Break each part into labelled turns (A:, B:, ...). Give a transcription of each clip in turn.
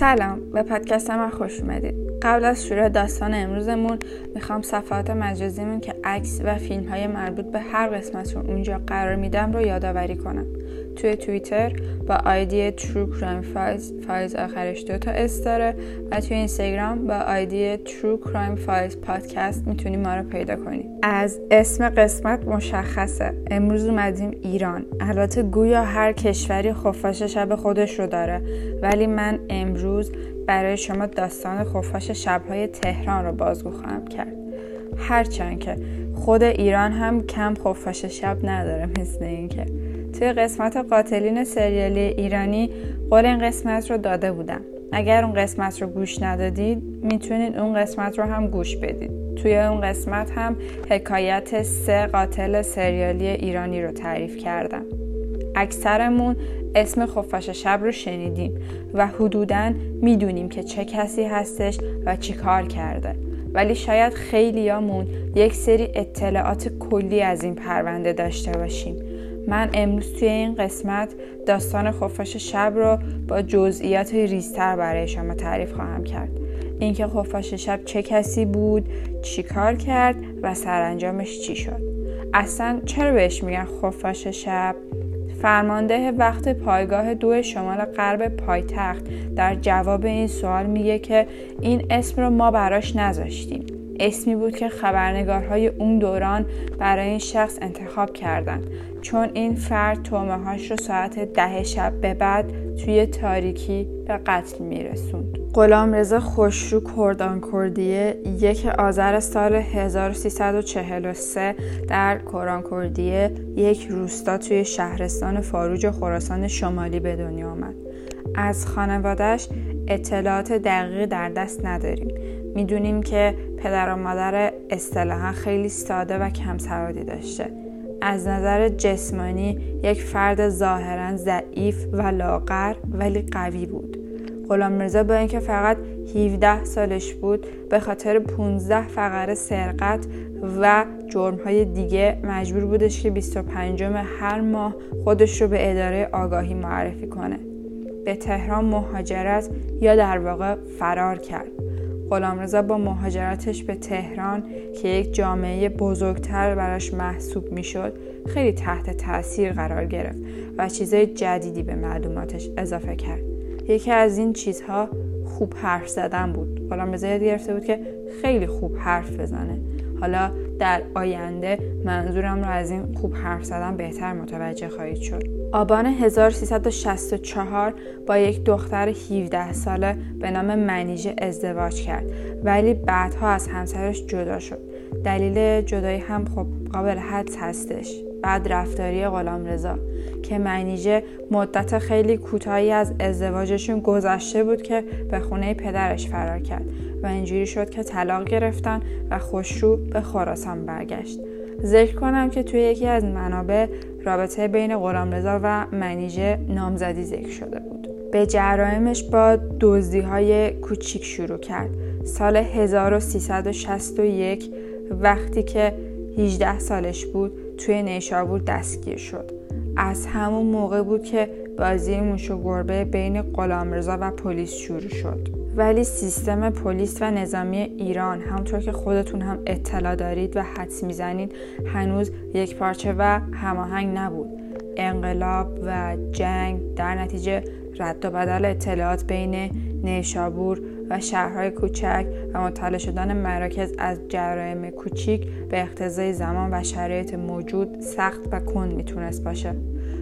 A: سلام به پادکست من خوش اومدید. قبل از شروع داستان امروزمون می‌خوام صفحات مجازیمون که عکس و فیلم های مربوط به هر قسمت رو اونجا قرار میدم رو یادآوری کنم. توی توییتر با ID True Crime Files Files آخرش دو تا S داره و توی اینستاگرام با ID True Crime Files پادکست می‌تونی ما رو پیدا کنی. از اسم قسمت مشخصه. امروز اومدیم ایران. البته گویا هر کشوری خفاش شب خودش رو داره ولی من امروز برای شما داستان خفاش شبهای تهران رو بازگو خواهم کرد. هرچند که خود ایران هم کم خفاش شب نداره مثل اینکه. توی قسمت قاتلین سریالی ایرانی قول این قسمت رو داده بودم. اگر اون قسمت رو گوش ندادید می‌تونید اون قسمت رو هم گوش بدید. توی اون قسمت هم حکایت سه قاتل سریالی ایرانی رو تعریف کردم. اکثرمون اسم خفاش شب رو شنیدیم و حدوداً می‌دونیم که چه کسی هستش و چی کار کرده. ولی شاید خیلیامون یک سری اطلاعات کلی از این پرونده داشته باشیم. من امروز توی این قسمت داستان خفاش شب رو با جزئیات ریزتر برای شما تعریف خواهم کرد. اینکه خفاش شب چه کسی بود چی کار کرد و سرانجامش چی شد. اصلا چرا بهش میگن خفاش شب؟ فرمانده وقت پایگاه دو شمال غرب پایتخت در جواب این سوال میگه که این اسم رو ما براش نذاشتیم اسمی بود که خبرنگارهای اون دوران برای این شخص انتخاب کردند چون این فرد تومه هاش رو ساعت ده شب به بعد توی تاریکی به قتل میرسوند. غلام رضا خوشرو کردان کردیه یک آذر سال 1343 در کران کردیه یک روستا توی شهرستان فاروج خراسان شمالی به دنیا آمد. از خانوادهش اطلاعات دقیقی در دست نداریم. می‌دونیم که پدر و مادر اصطلاحا خیلی ساده و کم سوادی داشته. از نظر جسمانی یک فرد ظاهرا ضعیف و لاغر ولی قوی بود غلام مرزا با اینکه فقط 17 سالش بود به خاطر 15 فقره سرقت و جرمهای دیگه مجبور بودش که 25 هر ماه خودش رو به اداره آگاهی معرفی کنه. به تهران مهاجرت یا در واقع فرار کرد. غلامرضا با مهاجرتش به تهران که یک جامعه بزرگتر براش محسوب می‌شد خیلی تحت تاثیر قرار گرفت و چیزهای جدیدی به معلوماتش اضافه کرد. یکی از این چیزها خوب حرف زدن بود. غلامرضا یاد گرفته بود که خیلی خوب حرف بزنه. حالا در آینده منظورم رو از این خوب حرف زدن بهتر متوجه خواهید شد. آبان 1364 با یک دختر 17 ساله به نام منیژه ازدواج کرد. ولی بعدها از همسرش جدا شد. دلیل جدایی هم خب قابل حدس هستش. بعد رفتاری غلام رضا که منیژه مدت خیلی کوتاهی از ازدواجشون گذشته بود که به خونه پدرش فرار کرد و اینجوری شد که طلاق گرفتن و خوشرو به خراسان برگشت. ذکر کنم که توی یکی از منابع رابطه بین غلامرضا و منیژه نامزدی ذکر شده بود. به جرائمش با دزدی های کوچیک شروع کرد. سال 1361 وقتی که 18 سالش بود توی نیشابور دستگیر شد. از همون موقع بود که بازی موش و گربه بین غلامرضا و پلیس شروع شد. ولی سیستم پلیس و نظامی ایران همونطور که خودتون هم اطلاع دارید و حدس می‌زنید هنوز یک پارچه و هماهنگ نبود. انقلاب و جنگ در نتیجه رد و بدل اطلاعات بین نیشابور و شهرهای کوچک و مطالعه شدن مراکز از جرایم کوچیک به اقتضای زمان و شرایط موجود سخت و کند می‌تونست باشه.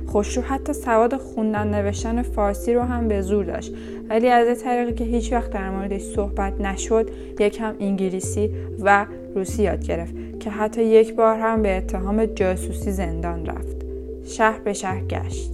A: خوشرو حتی سواد خوندن نوشتن فارسی رو هم به زور داشت. ولی از یه طریقی که هیچ وقت در موردش صحبت نشد یکم انگلیسی و روسی یاد گرفت که حتی یک بار هم به اتهام جاسوسی زندان رفت. شهر به شهر گشت.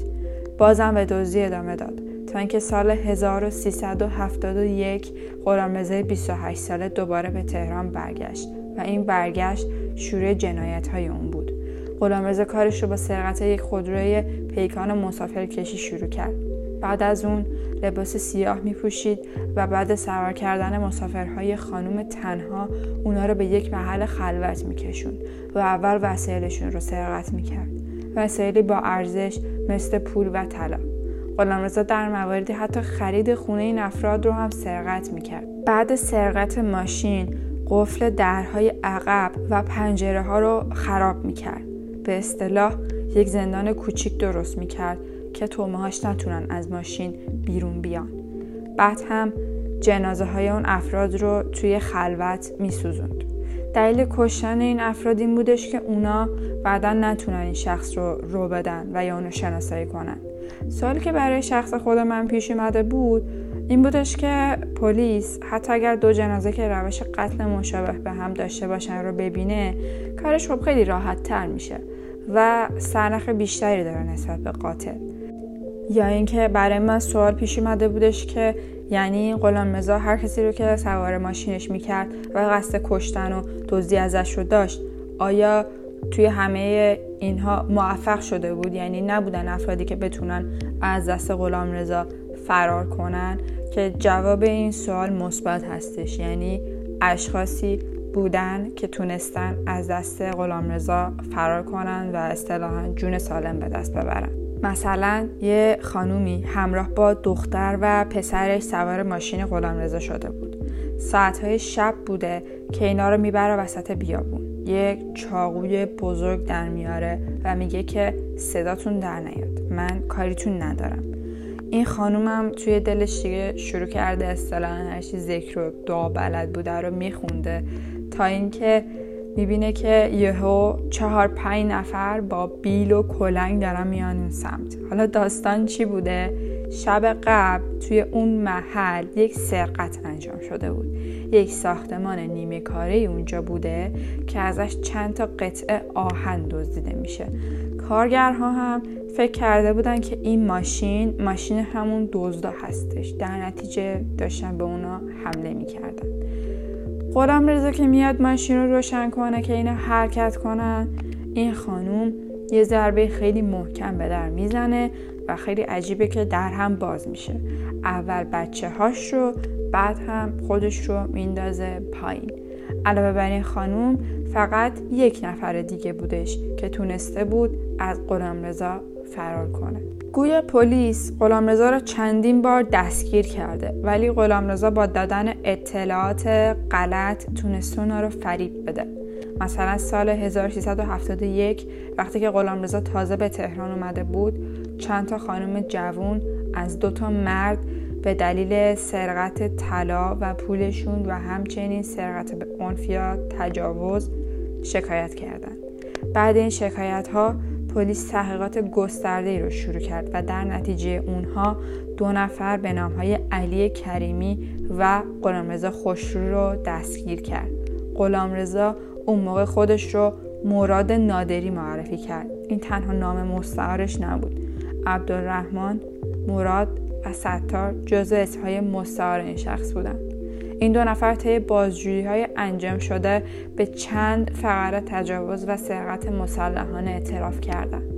A: بازم به دزدی ادامه داد. تا اینکه سال 1371 غلامرضا 28 ساله دوباره به تهران برگشت و این برگشت شروع جنایت های اون بود غلامرضا کارش رو با سرقت یک خودروی پیکان مسافر کشی شروع کرد بعد از اون لباس سیاه می پوشید و بعد سوار کردن مسافرهای خانم تنها اونا رو به یک محل خلوت می کشون و اول وسایلشون رو سرقت می کرد. وسایلی با ارزش مثل پول و طلا. غلامرضا در مواردی حتی خرید خونه این افراد رو هم سرقت می‌کرد. بعد سرقت ماشین قفل درهای عقب و پنجره ها رو خراب می‌کرد. به اصطلاح یک زندان کوچیک درست می‌کرد که تومهاش نتونن از ماشین بیرون بیان. بعد هم جنازه های اون افراد رو توی خلوت میسوزوند. دلیل کشتن این افراد این بودش که اونا بعدا نتونن این شخص رو رو بدن و یا اونو شناسایی کنن. سوالی که برای شخص خود من پیش اومده بود این بودش که پلیس حتی اگر دو جنازه که روش قتل مشابه به هم داشته باشن رو ببینه کارش خب خیلی راحت تر میشه و سرنخ بیشتری داره نسبت به قاتل. یا اینکه برای من سوال پیش اومده بودش که یعنی غلام مزا هر کسی رو که سوار ماشینش می‌کرد و قصد کشتن و دزدی ازش رو داشت آیا توی همه اینها موفق شده بود؟ یعنی نبودن افرادی که بتونن از دست غلام رضا فرار کنن؟ که جواب این سوال مثبت هستش. یعنی اشخاصی بودن که تونستن از دست غلام رضا فرار کنن و اصطلاحا جون سالم به دست ببرن. مثلا یه خانومی همراه با دختر و پسرش سوار ماشین غلام رضا شده بود. ساعتهای شب بوده که اینا رو می‌بره وسط بیابون. یک چاقوی بزرگ در میاره و میگه که صداتون در نیاد. من کاریتون ندارم. این خانومم توی دلش دیگه شروع کرده اصطلاحا هرچی ذکر و دعا بلد بوده رو میخونده تا اینکه می‌بینه که یهو چهار پنج نفر با بیل و کلنگ دارن میان اون سمت. حالا داستان چی بوده؟ شب قبل توی اون محل یک سرقت انجام شده بود. یک ساختمان نیمه کاره اونجا بوده که ازش چند تا قطعه آهن دزدیده میشه. کارگرها هم فکر کرده بودن که این ماشین ماشین همون دزدا هستش. در نتیجه داشتن به اونا حمله می‌کردن. غلام رضا که میاد ماشین رو روشن کنه که اینا حرکت کنن. این خانوم یه ضربه خیلی محکم به در می‌زنه و خیلی عجیبه که در هم باز میشه. اول بچه هاش رو بعد هم خودش رو میندازه پایین. علاوه بر این خانوم فقط یک نفر دیگه بودش که تونسته بود از غلام رضا فرار کنه. گویا پلیس غلامرضا را چندین بار دستگیر کرده ولی غلامرضا با دادن اطلاعات غلط تونست اونا رو فریب بده مثلا سال 1371 وقتی که غلامرضا تازه به تهران اومده بود چند تا خانم جوون از دو تا مرد به دلیل سرقت طلا و پولشون و همچنین سرقت به عنف یا تجاوز شکایت کردند. بعد این شکایت ها پلیس تحقیقات گسترده ای رو شروع کرد و در نتیجه اونها دو نفر به نام های علی کریمی و غلامرضا خوشرو رو دستگیر کرد. غلامرضا اون موقع خودش رو مراد نادری معرفی کرد. این تنها نام مستعارش نبود. عبدالرحمن، مراد و ستار جزو اسمهای مستعار این شخص بودند. این دو نفر طی بازجویی های انجام شده به چند فقره تجاوز و سرقت مسلحانه اعتراف کردند.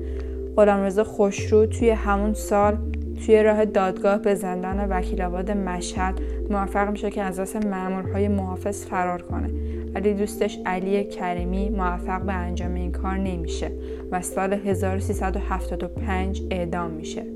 A: غلامرضا خوشرو توی همون سال توی راه دادگاه به زندان وکیل آباد مشهد موفق میشه که از دست مامورهای محافظ فرار کنه ولی دوستش علی کریمی موفق به انجام این کار نمیشه و سال 1375 اعدام میشه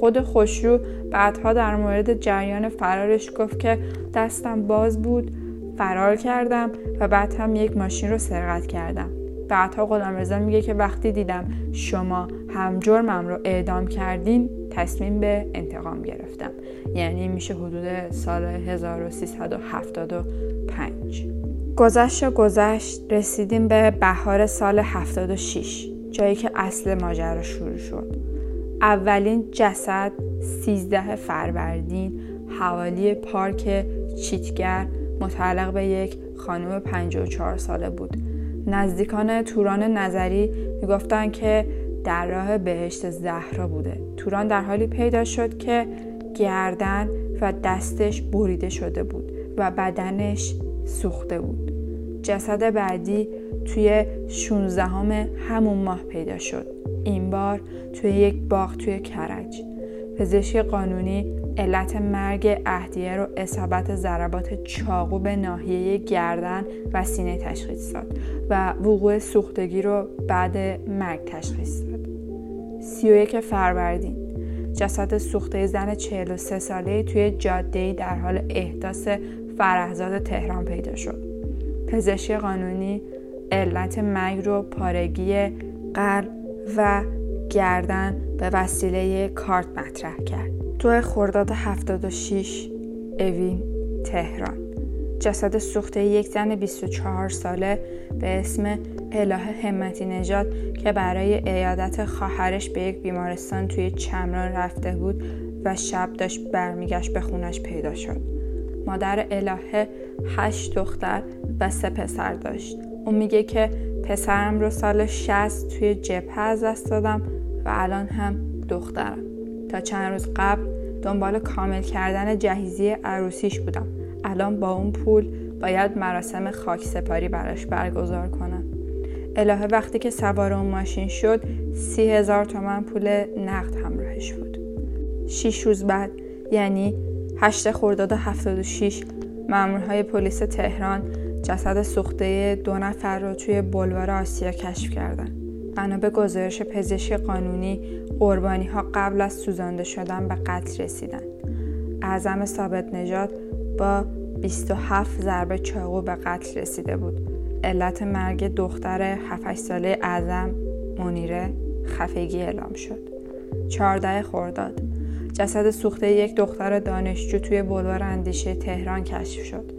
A: خود خوشرو بعدها در مورد جریان فرارش گفت که دستم باز بود فرار کردم و بعد هم یک ماشین رو سرقت کردم. بعدها غلام رضا میگه که وقتی دیدم شما هم جرمم رو اعدام کردین تصمیم به انتقام گرفتم. یعنی میشه حدود سال 1375 گذشت و گذشت رسیدیم به بهار سال 76 جایی که اصل ماجرا شروع شد. اولین جسد 13 فروردین حوالی پارک چیتگر متعلق به یک خانم 54 ساله بود. نزدیکان توران نظری می‌گفتند که در راه بهشت زهرا بوده. توران در حالی پیدا شد که گردن و دستش بریده شده بود و بدنش سوخته بود. جسد بعدی توی 16 همون ماه پیدا شد. این بار توی یک باغ توی کرج پزشک قانونی علت مرگ اهدیه رو اصابت ضربات چاقو به ناحیه گردن و سینه تشخیص داد و وقوع سوختگی رو بعد مرگ تشخیص داد. 31 فروردین جسد سوخته زن 43 ساله توی جاده در حال احداث فرهزاد تهران پیدا شد. پزشک قانونی علت مرگ رو پارگی قلب و گردن به وسیله کارت مطرح کرد. دو خرداد 76 اوین تهران جسد سوخته یک زن 24 ساله به اسم الهه همتی نژاد که برای ایادت خواهرش به یک بیمارستان توی چمران رفته بود و شب داشت برمیگشت به خونش پیدا شد. مادر الهه هشت دختر و سه پسر داشت. اون میگه که پسرم رو سال 60 توی جبهه از دست دادم و الان هم دخترم. تا چند روز قبل دنبال کامل کردن جهیزی عروسیش بودم. الان با اون پول باید مراسم خاک سپاری براش برگزار کنم. الهه وقتی که سوار اون ماشین شد سی هزار تومن پول نقد همراهش بود. شیش روز بعد یعنی هشت خرداد 76 مامورهای پلیس تهران جسد سوخته دو نفر رو توی بلوار آسیا کشف کردند. بنا به گزارش پزشک قانونی قربانی ها قبل از سوزانده شدن به قتل رسیدن. اعظم ثابت نژاد با 27 ضربه چاقو به قتل رسیده بود. علت مرگ دختر 7 ساله اعظم منیره خفگی اعلام شد. 14 خرداد جسد سوخته یک دختر دانشجو توی بلوار اندیشه تهران کشف شد.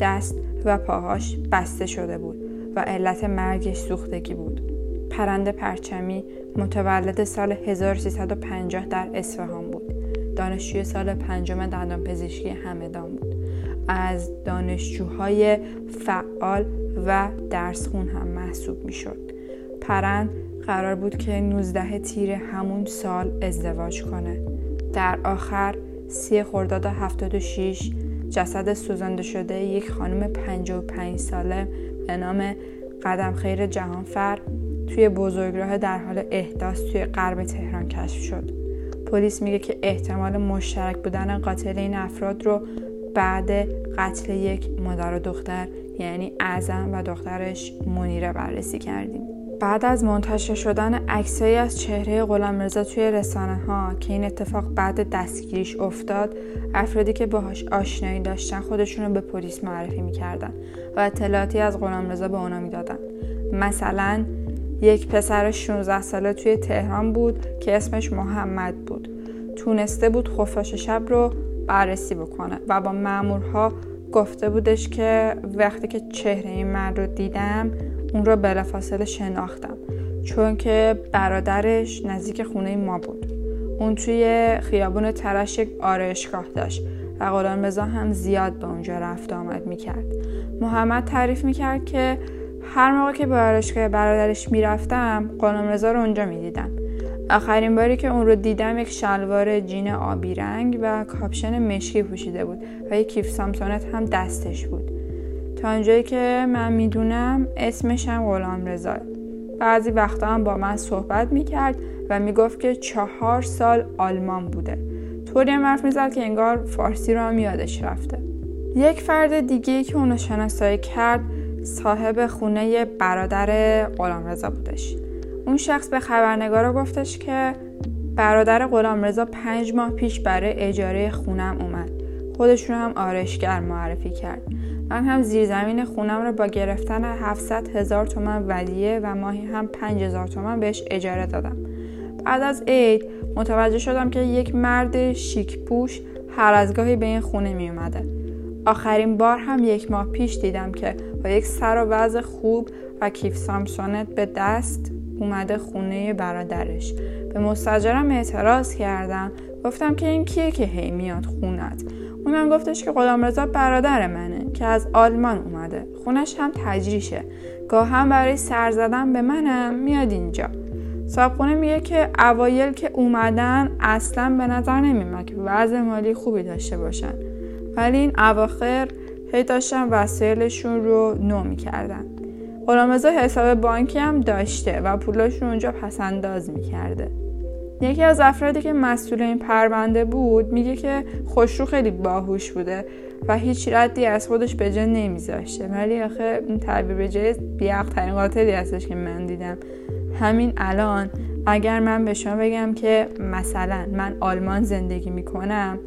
A: دست و پاهاش بسته شده بود و علت مرگش سوختگی بود. پرنده پرچمی متولد سال 1350 در اصفهان بود. دانشجوی سال پنجم دندان پزشکی همدان بود. از دانشجوهای فعال و درسخون هم محسوب می شد. پرند قرار بود که 19 تیر همون سال ازدواج کنه. در آخر سی خرداد 76 جسد سوزانده شده یک خانم 55 ساله به نام قدم خیر جهانفر توی بزرگراه در حال احداث توی غرب تهران کشف شد. پلیس میگه که احتمال مشترک بودن قاتل این افراد رو بعد قتل یک مادر و دختر یعنی اعظم و دخترش منیره بررسی کردیم. بعد از منتشر شدن عکسایی از چهره غلامرضا توی رسانه ها که این اتفاق بعد دستگیریش افتاد افرادی که باهاش آشنایی داشتن خودشون رو به پلیس معرفی می‌کردن و اطلاعاتی از غلامرضا به اونا می‌دادن. مثلا یک پسر 16 ساله توی تهران بود که اسمش محمد بود. تونسته بود خفاش شب رو بررسی بکنه و با مامورها گفته بودش که وقتی که چهره این مرد رو دیدم اون رو بلافاصله شناختم چون که برادرش نزدیک خونه ما بود. اون توی خیابون ترش یک آرایشگاه داشت و رضا هم زیاد به اونجا رفت آمد می‌کرد. محمد تعریف می‌کرد که هر موقع که به آرایشگاه برادرش می‌رفتم غلام رضا رو اونجا می‌دیدم. آخرین باری که اون رو دیدم یک شلوار جین آبی رنگ و کاپشن مشکی پوشیده بود و یک کیف سامسونت هم دستش بود. تا که من می‌دونم اسمش هم غلام رضا. بعضی وقتا هم با من صحبت می‌کرد و می‌گفت که چهار سال آلمان بوده. طوری هم حرف می‌زد که انگار فارسی رو هم یادش رفته. یک فرد دیگه که اونو شناسایی کرد صاحب خونه برادر غلام رضا بودش. اون شخص به خبرنگارا گفتش که برادر غلام رضا پنج ماه پیش برای اجاره خونم اومد. خودشون هم آرشگر معرفی کرد. من هم زیرزمین خونم رو با گرفتن 700 هزار تومن ودیه و ماهی هم 5 هزار تومن بهش اجاره دادم. بعد از عید متوجه شدم که یک مرد شیک پوش هر از گاهی به این خونه می اومده. آخرین بار هم یک ماه پیش دیدم که با یک سر و وضع خوب و کیف سامسونت به دست اومده خونه برادرش. به مستجرم اعتراض کردم. گفتم که این کیه که هی میاد خونت؟ اونم گفتش که رضا برادر منه که از آلمان اومده. خونش هم تجریشه. گاه هم برای سر زدن به منم میاد اینجا. صابخونه میگه که اوایل که اومدن اصلا به نظر نمیمد که وضع مالی خوبی داشته باشن. ولی این اواخر هی داشتن وسایلشون رو نو می‌کردن. غلامرضا حساب بانکی هم داشته و پولاشون اونجا پسنداز می‌کرده. یکی از افرادی که مسئول این پرونده بود میگه که خوشرو خیلی باهوش بوده و هیچ ردی از خودش به جا نمیذاشته. ولی آخه این تعبیر به جای ترین قاتلی هستش که من دیدم. همین الان اگر من به شما بگم که مثلا من آلمان زندگی می‌کنم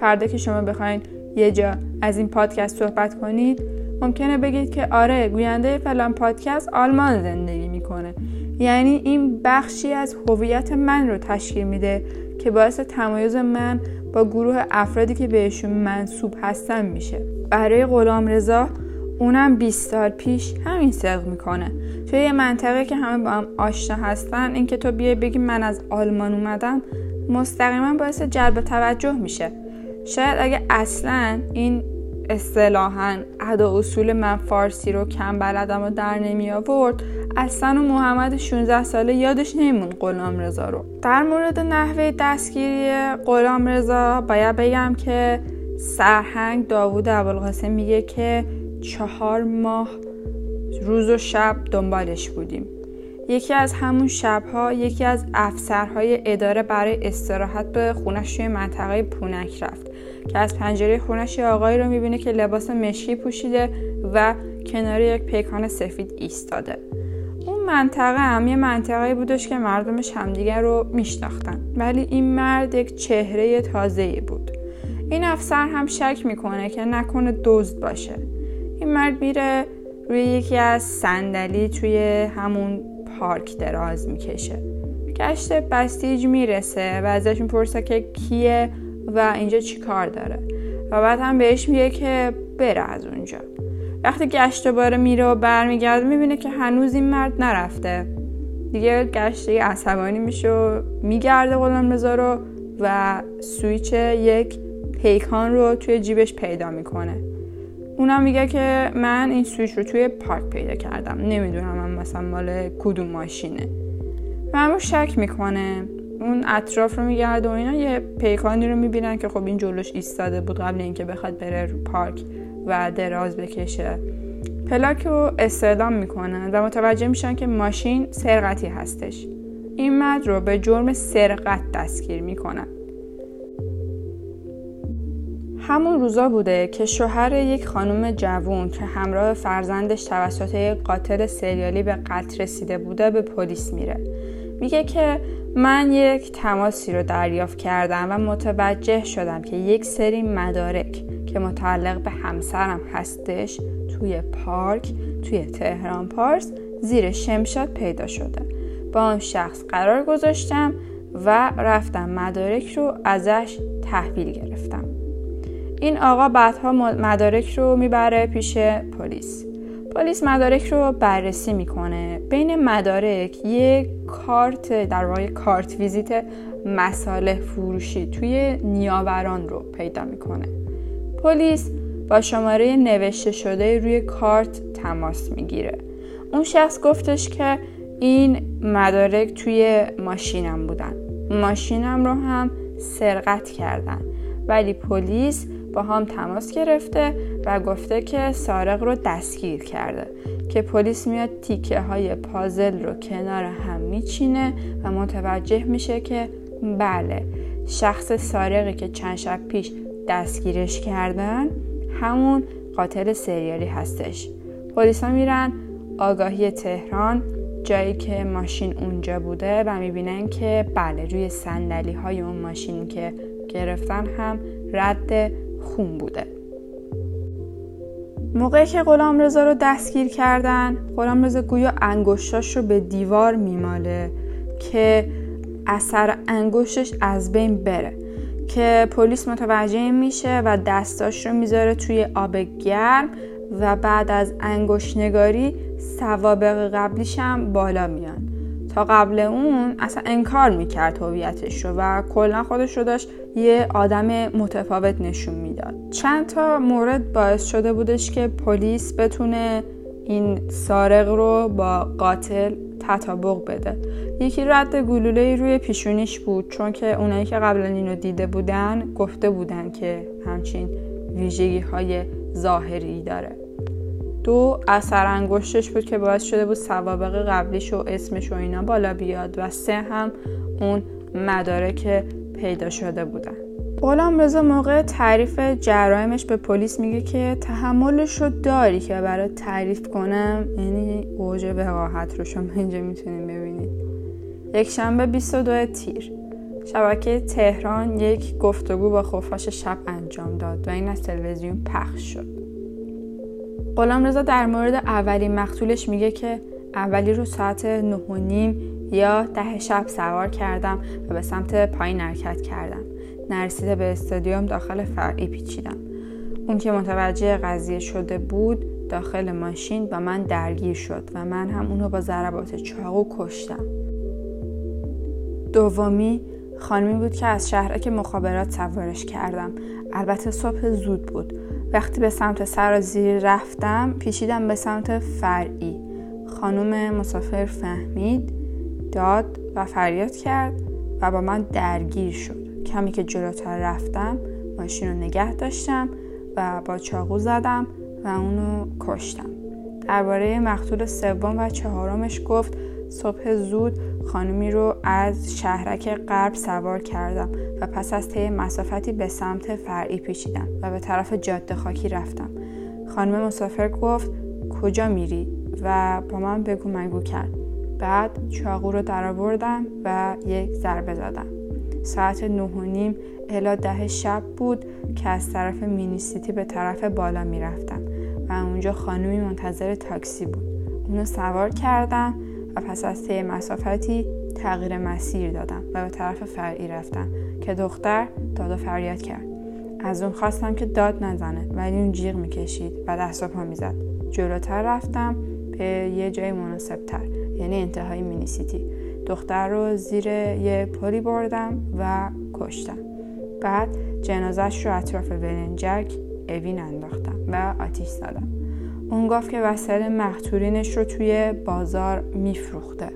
A: فردا که شما بخواین یه جا از این پادکست صحبت کنید ممکنه بگید که آره گوینده فلان پادکست آلمان زندگی می‌کنه. یعنی این بخشی از هویت من رو تشکیل میده که باعث تمایز من با گروه افرادی که بهشون منصوب هستم میشه. برای غلام رضا اونم 20 سال پیش همین صدق می‌کنه. توی یه منطقه که همه با هم آشنا هستن اینکه تو بیای بگی من از آلمان اومدم مستقیما باعث جلب توجه میشه. شاید اگه اصلا این اصطلاحا ادا اصول من فارسی رو کم بلدم و در نمی آورد اصلا و محمد 16 ساله یادش نمیمون غلام رضا رو. در مورد نحوه دستگیری غلام رضا باید بگم که سرهنگ داوود ابوالقاسم میگه که چهار ماه روز و شب دنبالش بودیم. یکی از همون شبها یکی از افسرهای اداره برای استراحت به خونش توی منطقه پونک رفت که از پنجره خونش یه آقایی رو می‌بینه که لباس مشکی پوشیده و کنار یک پیکان سفید ایستاده. منطقه هم یه منطقه بودش که مردمش همدیگر رو میشناختن. ولی این مرد یک چهره تازه بود. این افسر هم شک می‌کنه که نکنه دزد باشه. این مرد میره روی یکی از صندلی توی همون پارک دراز می‌کشه. گشت بستیج می‌رسه و ازش می‌پرسه که کیه و اینجا چی کار داره. و بعد هم بهش میگه که بره از اونجا. وقتی گشت باره میره و برمیگرده می‌بینه که هنوز این مرد نرفته. دیگه گشته عصبانی میشه و میگرده غلام رو و سویچ یک پیکان رو توی جیبش پیدا می‌کنه. اونم میگه که من این سویچ رو توی پارک پیدا کردم. نمی‌دونم من مثلا مال کدوم ماشینه. و همون شک می‌کنه. اون اطراف رو میگرده و اینا یه پیکانی رو می‌بینن که خب این جلوش ایستاده بود قبل اینکه بخواد بره رو پارک. و دراز بکشه. پلاک رو استعلام می‌کنن و متوجه میشن که ماشین سرقتی هستش. این مرد رو به جرم سرقت دستگیر می‌کنن. همون روزا بوده که شوهر یک خانم جوون که همراه فرزندش توسط یک قاتل سریالی به قتل رسیده بوده به پلیس میره. میگه که من یک تماسی رو دریافت کردم و متوجه شدم که یک سری مدارک که متعلق به همسرم هستش توی پارک توی تهران پارس زیر شمشاد پیدا شده. با اون شخص قرار گذاشتم و رفتم مدارک رو ازش تحویل گرفتم. این آقا بعدها مدارک رو می‌بره پیش پلیس. پلیس مدارک رو بررسی می‌کنه. بین مدارک یک کارت در واقع کارت ویزیت مساله فروشی توی نیاوران رو پیدا می‌کنه. پلیس با شماره نوشته شده روی کارت تماس می‌گیره. اون شخص گفتش که این مدارک توی ماشینم بودن. ماشینم رو هم سرقت کردن. ولی پلیس با هم تماس گرفته و گفته که سارق رو دستگیر کرده. که پلیس میاد تیکه های پازل رو کنار هم میچینه و متوجه میشه که بله شخص سارقی که چند شب پیش دستگیرش کردن همون قاتل سریالی هستش. پلیس ها میرن آگاهی تهران جایی که ماشین اونجا بوده و می‌بینن که بله روی سندلی های اون ماشین که گرفتن هم رد خون بوده. موقعی که غلام رضا رو دستگیر کردن غلام رضا گویا انگشتاش رو به دیوار میماله که اثر انگشتش از بین بره. که پلیس متوجه میشه و دستاش رو می‌ذاره توی آب گرم و بعد از انگشت نگاری سوابق قبلیش هم بالا میان. تا قبل اون اصلا انکار می‌کرد هویتش رو و کلا خودش رو داشت یه آدم متفاوت نشون می‌داد. چند تا مورد باعث شده بودش که پلیس بتونه این سارق رو با قاتل تطابق بده. یکی رد گلوله روی پیشونیش بود چون که اونایی که قبلا اینو دیده بودن گفته بودن که همچین ویژگی های ظاهری داره. دو اثر انگشتش بود که باعث شده بود سوابق قبلیش و اسمش و اینا بالا بیاد و سه هم اون مدارک پیدا شده بودن. غلام رضا موقع تعریف جرائمش به پلیس میگه که تحملش رو داری که برای تعریف کنم. یعنی اوج وقاحت رو شما اینجا می‌تونید ببینید. یک شنبه 22 تیر. شبکه تهران یک گفتگو با خفاش شب انجام داد و این از تلویزیون پخش شد. غلام رضا در مورد اولین مقتولش میگه که اولی رو ساعت نه و نیم یا ده شب سوار کردم و به سمت پایین حرکت کردم. نرسیده به استادیوم داخل فرعی پیچیدم. اون که متوجه قضیه شده بود داخل ماشین با من درگیر شد و من هم اونو با ضربات چاقو کشتم. دومی خانمی بود که از شهرک مخابرات سوارش کردم. البته صبح زود بود. وقتی به سمت سرازیر رفتم پیچیدم به سمت فرعی. خانم مسافر فهمید داد و فریاد کرد و با من درگیر شد. کمی که جلوتر رفتم ماشین رو نگه داشتم و با چاقو زدم و اونو کشتم. درباره مقتول سوم و چهارمش گفت صبح زود خانمی رو از شهرک غرب سوار کردم و پس از طی مسافتی به سمت فرعی پیچیدم و به طرف جاده خاکی رفتم. خانم مسافر گفت کجا میری؟ و با من بگو مگو کرد. بعد چاقو رو درآوردم و یک ضربه زدم. ساعت نه و نیم الا ده شب بود که از طرف مینی سیتی به طرف بالا می‌رفتم و اونجا خانومی منتظر تاکسی بود. اونو سوار کردم و پس از طی مسافتی تغییر مسیر دادم و به طرف فرعی رفتم که دختر داد و فریاد کرد. از اون خواستم که داد نزنه ولی اون جیغ می‌کشید و دست و پا می‌زد. جلوتر رفتم به یه جای مناسبتر یعنی انتهای مینی سیتی. دختر رو زیر یه پلی بردم و کشتم. بعد جنازش رو اطراف ولنجک اوین انداختم و آتیش زدم. اون گفت که وسایل مقتولینش رو توی بازار میفروخته.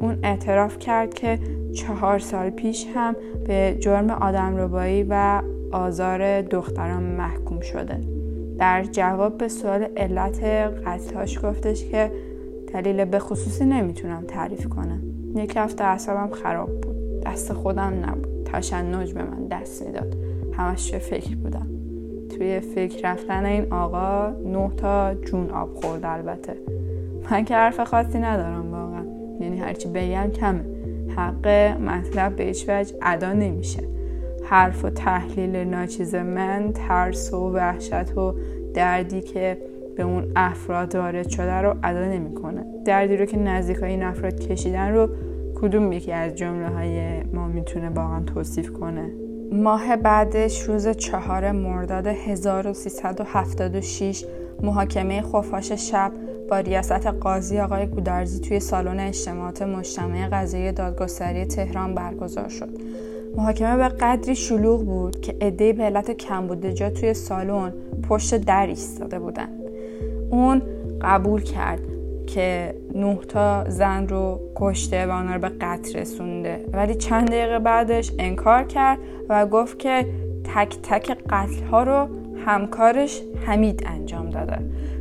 A: اون اعتراف کرد که چهار سال پیش هم به جرم آدم ربایی و آزار دختران محکوم شده. در جواب به سوال علت قتلهاش گفتش که دلیل به خصوصی نمی‌تونم تعریف کنم. یک هفته اعصابم خراب بود. دست خودم نبود. تشنج به من دست می‌داد. همش فکر بودم. توی فکر رفتن این آقا نه تا جون آب خورد البته. من که حرف خاصی ندارم واقعا. یعنی هرچی بگم کمه. حق مطلب به هیچ وجه ادا نمیشه. حرف و تحلیل ناچیز من ترس و وحشت و دردی که به اون افراد وارد شده رو ادا نمی‌کنه دردی رو که نزدیک این افراد کشیدن رو کدوم یکی از جمله های ما می‌تونه واقعا توصیف کنه ماه بعدش روز چهار مرداد 1376 محاکمه خفاش شب با ریاست قاضی آقای گودرزی توی سالن اجتماعات مجتمع قضایی دادگستری تهران برگزار شد. محاکمه به قدری شلوغ بود که عدهای به علت کمبود جا توی سالن پشت در ایستاده بودن. اون قبول کرد که نه تا زن رو کشته و آنها رو به قتل رسونده. ولی چند دقیقه بعدش انکار کرد و گفت که تک تک قتل ها رو همکارش حمید انجام داده.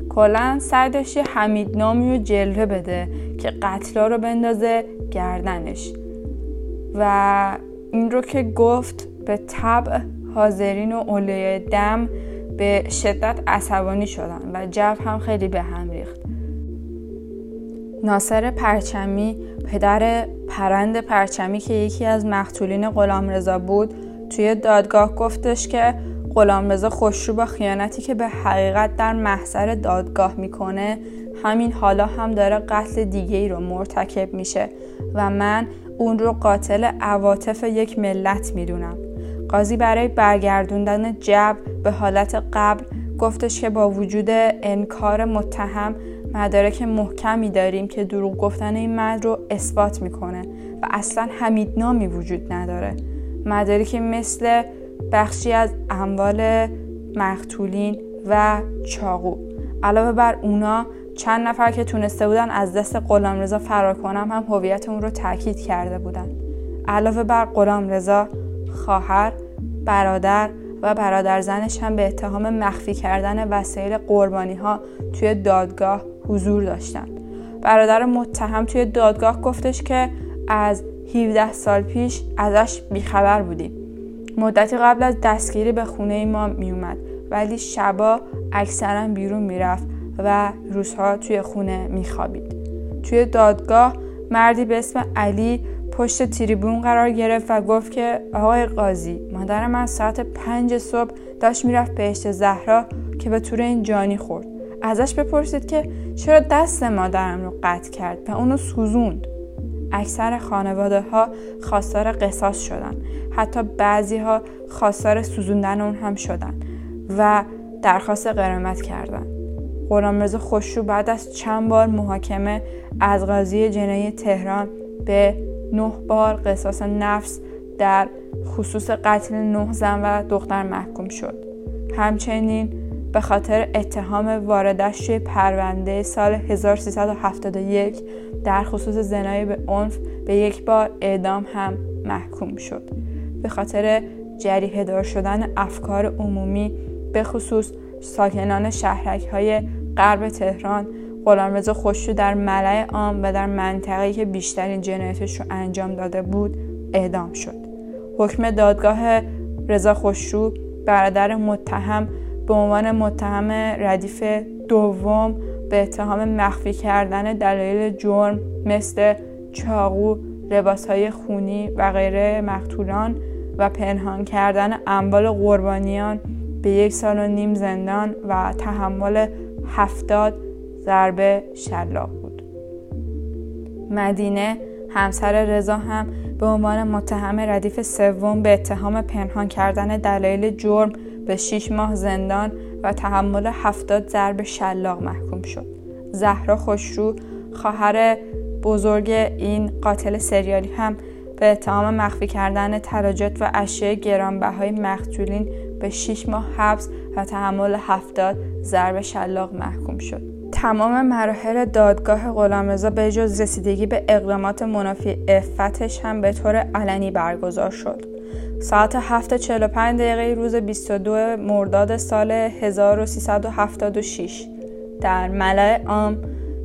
A: کلا سعی حمید نامی رو جلوه بده که ها رو بندازه گردنش. و این رو که گفت به طبع حاضرین و اولیای دم به شدت عصبانی شدن و جو هم خیلی به هم ریخت. ناصر پرچمی پدر پرند پرچمی که یکی از مقتولین غلام رضا بود توی دادگاه گفتش که غلام رضا خوشرو با خیانتی که به حقیقت در محضر دادگاه می‌کنه همین حالا هم داره قتل دیگه ای رو مرتکب میشه و من اون رو قاتل عواطف یک ملت می‌دونم. قاضی برای برگردوندن جب به حالت قبل گفتش که با وجود انکار متهم مدارک محکمی داریم که دروغ گفتن این مرد رو اثبات می‌کنه و اصلا حمیدنامی وجود نداره. مدارکی مثل بخشی از اموال مقتولین و چاقو. علاوه بر اونا چند نفر که تونسته بودن از دست غلامرضا فرار کنم هم هویت اون رو تاکید کرده بودن. علاوه بر غلامرضا خواهر برادر و برادر زنش هم به اتهام مخفی کردن وسایل قربانی ها توی دادگاه حضور داشتن. برادر متهم توی دادگاه گفتش که از 17 سال پیش ازش بیخبر بودیم. مدتی قبل از دستگیری به خونه ما میومد ولی شبا اکثرا بیرون می‌رفت و روزها توی خونه میخوابید. توی دادگاه مردی به اسم علی پشت تریبون قرار گرفت و گفت که آقای قاضی مادر من ساعت پنج صبح داشت می‌رفت بهشت زهرا که به طور این جانی خورد. ازش بپرسید که چرا دست مادرم رو قطع کرد و اونو سوزوند. اکثر خانواده ها خواستار قصاص شدن. حتی بعضی ها خواستار سوزوندن اون هم شدن و درخواست قرامت کردن. غلامرضا خوشرو بعد از چند بار محاکمه از قاضی جنایی تهران به نه بار قصاص نفس در خصوص قتل نه زن و دختر محکوم شد. همچنین به خاطر اتهام واردش توی پرونده سال 1371 در خصوص زنای به عنف به یک بار اعدام هم محکوم شد. به خاطر جریه دار شدن افکار عمومی به خصوص ساکنان شهرک های غرب تهران غلامرضا خوشو در ملع عام و در منطقه‌ای که بیشترین جنایتش رو انجام داده بود اعدام شد. حکم دادگاه رضا خوشرو برادر متهم به عنوان متهم ردیف دوم به اتهام مخفی کردن دلایل جرم مثل چاقو، لباسهای خونی و غیره مقتولان و پنهان کردن اموال قربانیان به یک سال و نیم زندان و تحمل هفتاد ضربه شلاق بود مدینه همسر رضا هم به عنوان متهم ردیف سوم به اتهام پنهان کردن دلایل جرم به 6 ماه زندان و تحمل هفتاد ضرب شلاق محکوم شد. زهرا خوشرو خواهر بزرگ این قاتل سریالی هم به اتهام مخفی کردن تراجت و اشیاء گرانبهای مقتولین به 6 ماه حبس و تحمل هفتاد ضرب شلاق محکوم شد. تمام مراحل دادگاه غلامرضا به جز رسیدگی به اقدامات منافی افتش هم به طور علنی برگزار شد. ساعت 7.45 دقیقه روز 22 مرداد سال 1376 در ملع عام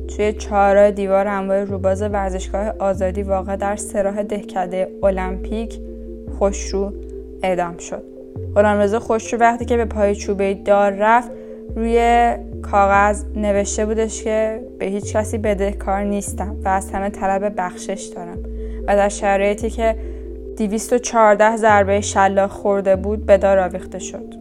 A: توی چهار دیوار انواع روباز ورزشگاه آزادی واقع در سراح دهکده المپیک خوشرو اعدام شد. غلامرضا خوشرو وقتی که به پای چوبه دار رفت روی کاغذ نوشته بودش که به هیچ کسی بدهکار نیستم و از همه طلب بخشش دارم و در شرایطی که 214 ضربه شلاق خورده بود به دار آویخته شد.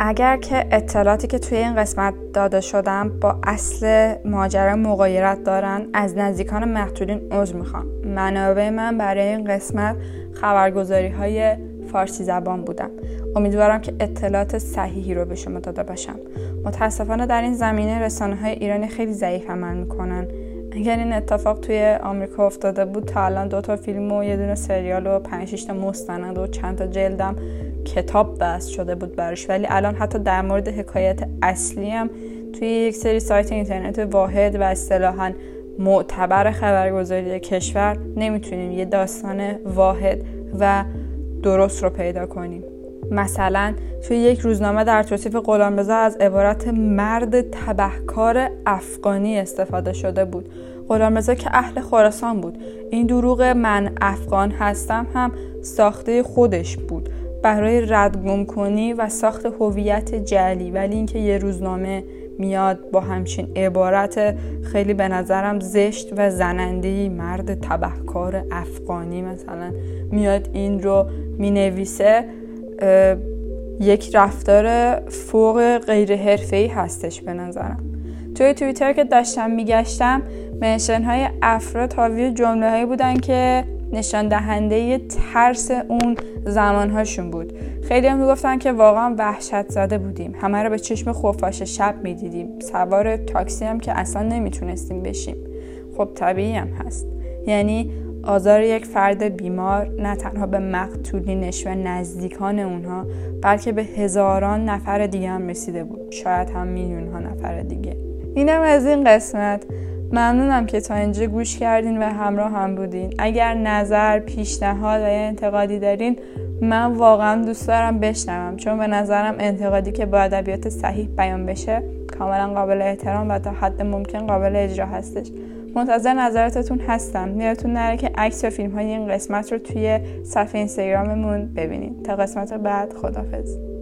A: اگر که اطلاعاتی که توی این قسمت داده شدم با اصل ماجرا مغایرت دارن از نزدیکان مقتولین عذر می‌خوام منابع من برای این قسمت خبرگزاری های فارسی زبان بودم. امیدوارم که اطلاعات صحیحی رو به شما داده باشم. متاسفانه در این زمینه رسانه های ایرانی خیلی ضعیف عمل می‌کنن. اگر این اتفاق توی آمریکا افتاده بود تا الان دو تا فیلم و یه دونه سریال و پنج تا مستند و چند تا جلدم کتاب بس شده بود براش. ولی الان حتی در مورد حکایت اصلی هم توی یک سری سایت اینترنت واحد و اصطلاحا معتبر خبرگزاری کشور نمی‌تونیم. یه داستان واحد و درست رو پیدا کنیم. مثلا توی یک روزنامه در توصیف غلامرضا از عبارت مرد تبهکار افغانی استفاده شده بود. غلامرضا که اهل خراسان بود. این دروغ من افغان هستم هم ساخته خودش بود. برای ردگم کنی و ساخت هویت جلی ولی اینکه یه روزنامه میاد با همچین عبارت خیلی به نظرم زشت و زنندهی مرد تبهکار افغانی مثلا میاد این رو می‌نویسه. یک رفتار فوق غیر حرفه‌ای هستش به نظرم. توی توییتر که داشتم میگشتم منشن افراد حاوی جمله هایی بودن که نشان دهنده ترس اون زمانهاشون بود. خیلی هم می‌گفتن که واقعا وحشت زده بودیم. همه رو به چشم خوفاش شب می‌دیدیم. سوار تاکسی هم که اصلا نمی‌تونستیم بشیم. خب طبیعی هم هست. یعنی آزار یک فرد بیمار نه تنها به مقتولینش و نزدیکان اونها بلکه به هزاران نفر دیگه هم رسیده بود. شاید هم میلیون ها نفر دیگه. اینم از این قسمت. ممنونم که تا اینجا گوش کردین و همراه هم بودین. اگر نظر پیشنهاد و یا انتقادی دارین من واقعا دوست دارم بشنوم. چون به نظرم انتقادی که با ادبیات صحیح بیان بشه کاملا قابل احترام و تا حد ممکن قابل اجرا هستش. منتظر نظراتتون هستم. یادتون نره که عکس و فیلم های این قسمت رو توی صفحه اینستاگراممون ببینید تا قسمت بعد خدافظ